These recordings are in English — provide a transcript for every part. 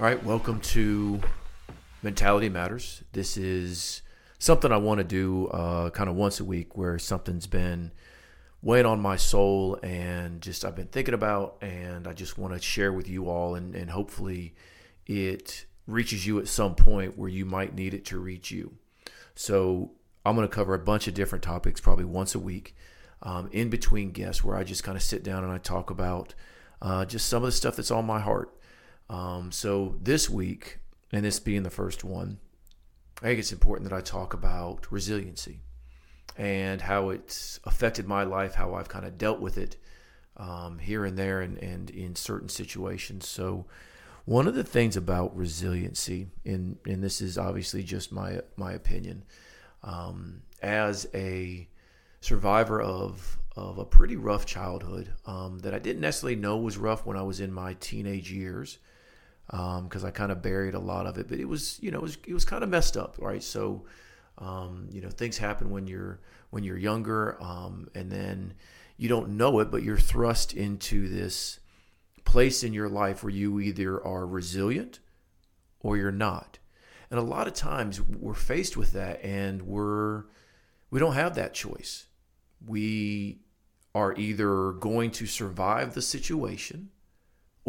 All right, welcome to Mentality Matters. This is something I want to do uh, kind of once a week where something's been weighing on my soul and just I've been thinking about, and I just want to share with you all, and, and hopefully it reaches you at some point where you might need it to reach you. So I'm going to cover a bunch of different topics, probably once a week, um, in between guests, where I just kind of sit down and I talk about uh, just some of the stuff that's on my heart. Um, so this week, and this being the first one, I think it's important that I talk about resiliency and how it's affected my life, how I've kind of dealt with it um, here and there and, and in certain situations. So, one of the things about resiliency, and, and this is obviously just my, my opinion, um, as a survivor of, of a pretty rough childhood um, that I didn't necessarily know was rough when I was in my teenage years because um, I kind of buried a lot of it. But it was, you know, it was, it was kind of messed up, right? So, um, you know, things happen when you're when you're younger, um, and then you don't know it, but you're thrust into this place in your life where you either are resilient or you're not. And a lot of times we're faced with that, and we're we don't have that choice. We are either going to survive the situation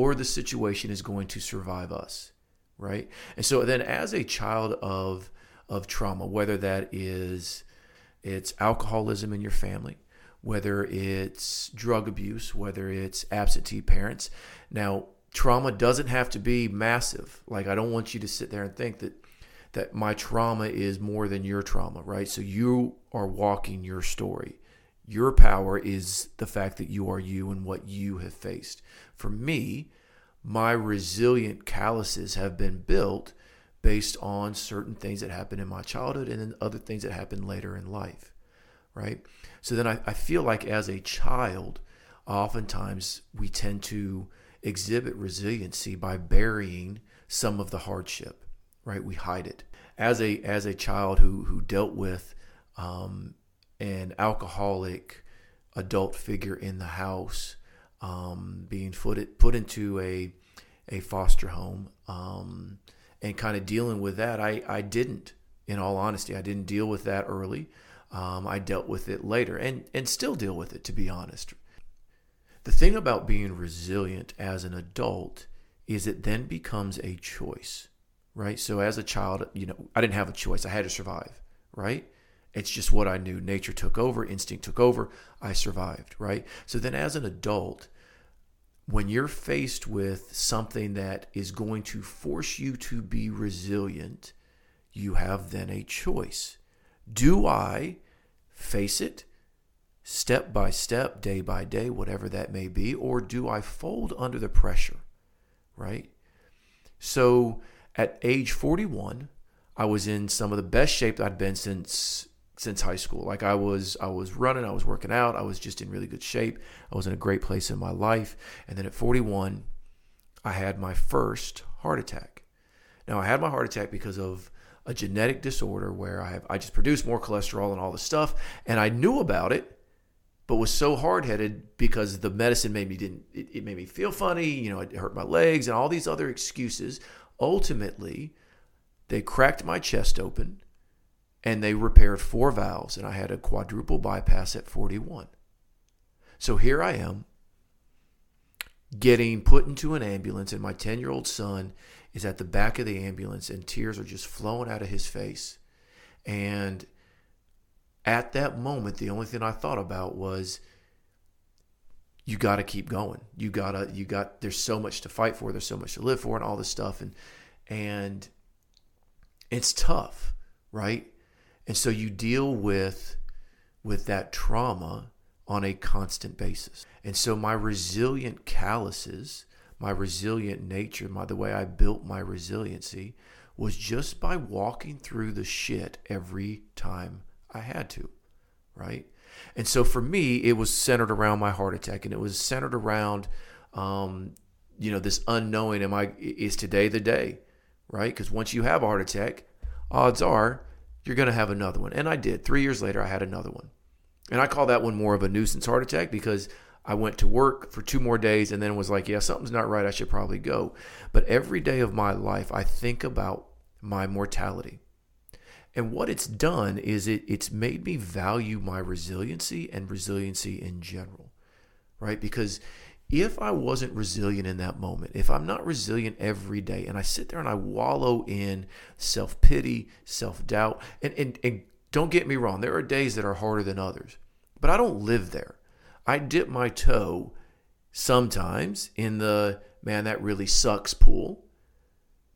or the situation is going to survive us, right? And so then as a child of of trauma, whether that is it's alcoholism in your family, whether it's drug abuse, whether it's absentee parents. Now, trauma doesn't have to be massive. Like I don't want you to sit there and think that that my trauma is more than your trauma, right? So you are walking your story. Your power is the fact that you are you and what you have faced. For me, my resilient calluses have been built based on certain things that happened in my childhood and then other things that happened later in life, right? So then I, I feel like as a child, oftentimes we tend to exhibit resiliency by burying some of the hardship, right? We hide it. As a as a child who who dealt with um, an alcoholic adult figure in the house, um, being put put into a a foster home, um, and kind of dealing with that. I I didn't, in all honesty, I didn't deal with that early. Um, I dealt with it later, and and still deal with it. To be honest, the thing about being resilient as an adult is it then becomes a choice, right? So as a child, you know, I didn't have a choice. I had to survive, right? It's just what I knew. Nature took over, instinct took over. I survived, right? So then as an adult, when you're faced with something that is going to force you to be resilient, you have then a choice. Do I face it step by step, day by day, whatever that may be, or do I fold under the pressure, right? So at age 41, I was in some of the best shape I'd been since since high school. Like I was I was running, I was working out, I was just in really good shape. I was in a great place in my life. And then at 41, I had my first heart attack. Now I had my heart attack because of a genetic disorder where I have I just produced more cholesterol and all this stuff and I knew about it but was so hard-headed because the medicine made me didn't it, it made me feel funny, you know, it hurt my legs and all these other excuses. Ultimately, they cracked my chest open and they repaired four valves, and I had a quadruple bypass at 41. So here I am getting put into an ambulance, and my 10 year old son is at the back of the ambulance, and tears are just flowing out of his face. And at that moment, the only thing I thought about was, you got to keep going. You got to, you got, there's so much to fight for. There's so much to live for and all this stuff. And, and it's tough, right? And so you deal with with that trauma on a constant basis. And so my resilient calluses, my resilient nature, my the way I built my resiliency was just by walking through the shit every time I had to, right? And so for me, it was centered around my heart attack, and it was centered around, um, you know, this unknowing. Am I is today the day, right? Because once you have a heart attack, odds are you're going to have another one. And I did. Three years later, I had another one. And I call that one more of a nuisance heart attack because I went to work for two more days and then was like, yeah, something's not right. I should probably go. But every day of my life, I think about my mortality. And what it's done is it, it's made me value my resiliency and resiliency in general, right? Because if I wasn't resilient in that moment, if I'm not resilient every day and I sit there and I wallow in self pity, self doubt, and, and, and don't get me wrong, there are days that are harder than others, but I don't live there. I dip my toe sometimes in the man, that really sucks pool.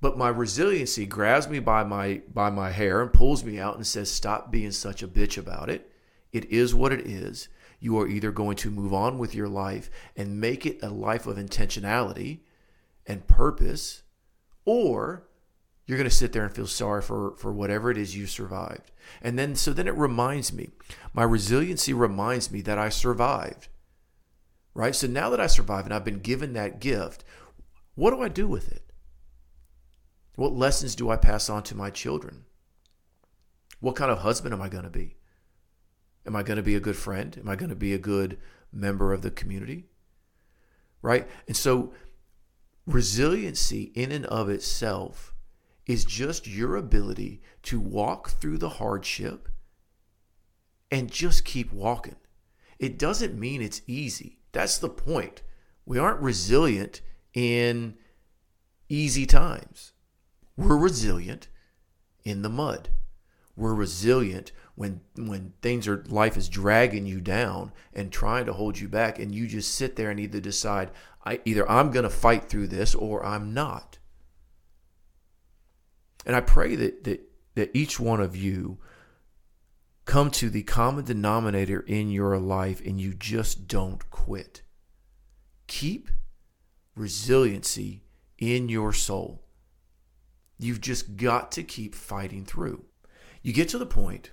But my resiliency grabs me by my by my hair and pulls me out and says, "Stop being such a bitch about it. It is what it is. You are either going to move on with your life and make it a life of intentionality and purpose, or you're going to sit there and feel sorry for for whatever it is you survived. And then so then it reminds me, my resiliency reminds me that I survived. Right? So now that I survived and I've been given that gift, what do I do with it? What lessons do I pass on to my children? What kind of husband am I going to be? Am I going to be a good friend? Am I going to be a good member of the community? Right? And so resiliency in and of itself is just your ability to walk through the hardship and just keep walking. It doesn't mean it's easy. That's the point. We aren't resilient in easy times. We're resilient in the mud. We're resilient when when things are life is dragging you down and trying to hold you back and you just sit there and either decide I either I'm going to fight through this or I'm not. And I pray that, that, that each one of you come to the common denominator in your life and you just don't quit. Keep resiliency in your soul. You've just got to keep fighting through. You get to the point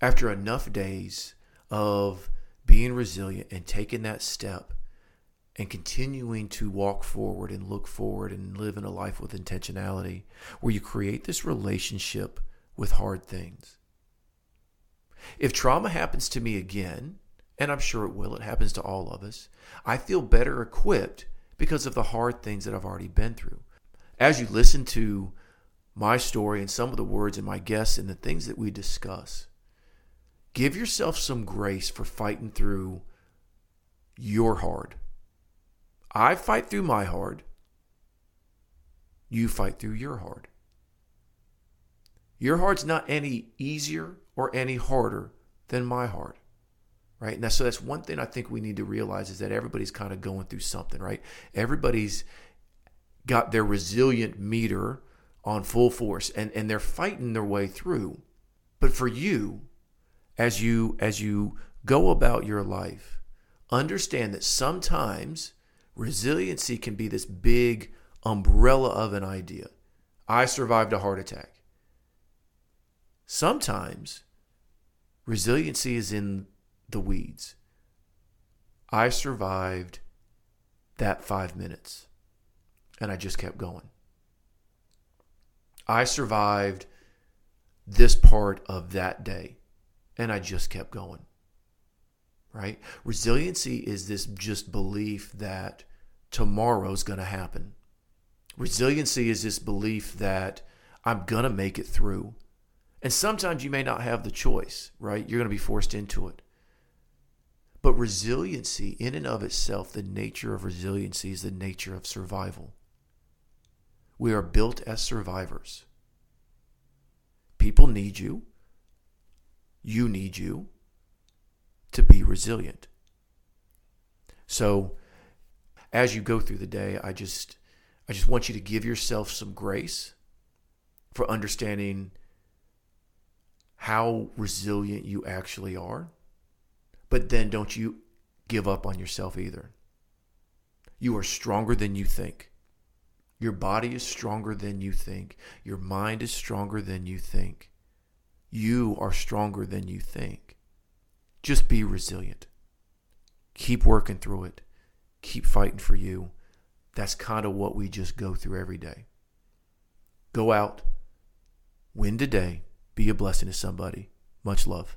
after enough days of being resilient and taking that step and continuing to walk forward and look forward and live in a life with intentionality where you create this relationship with hard things. If trauma happens to me again, and I'm sure it will, it happens to all of us, I feel better equipped because of the hard things that I've already been through. As you listen to my story and some of the words and my guests and the things that we discuss, give yourself some grace for fighting through your hard I fight through my hard. You fight through your hard. Your heart's not any easier or any harder than my heart. Right. And so that's one thing I think we need to realize is that everybody's kind of going through something, right? Everybody's got their resilient meter on full force and, and they're fighting their way through. But for you, as you as you go about your life, understand that sometimes Resiliency can be this big umbrella of an idea. I survived a heart attack. Sometimes resiliency is in the weeds. I survived that five minutes and I just kept going. I survived this part of that day and I just kept going right? Resiliency is this just belief that tomorrow's going to happen. Resiliency is this belief that I'm going to make it through. And sometimes you may not have the choice, right? You're going to be forced into it. But resiliency, in and of itself, the nature of resiliency is the nature of survival. We are built as survivors. People need you. You need you to be resilient. So as you go through the day, I just I just want you to give yourself some grace for understanding how resilient you actually are. But then don't you give up on yourself either. You are stronger than you think. Your body is stronger than you think. Your mind is stronger than you think. You are stronger than you think. Just be resilient. Keep working through it. Keep fighting for you. That's kind of what we just go through every day. Go out, win today, be a blessing to somebody. Much love.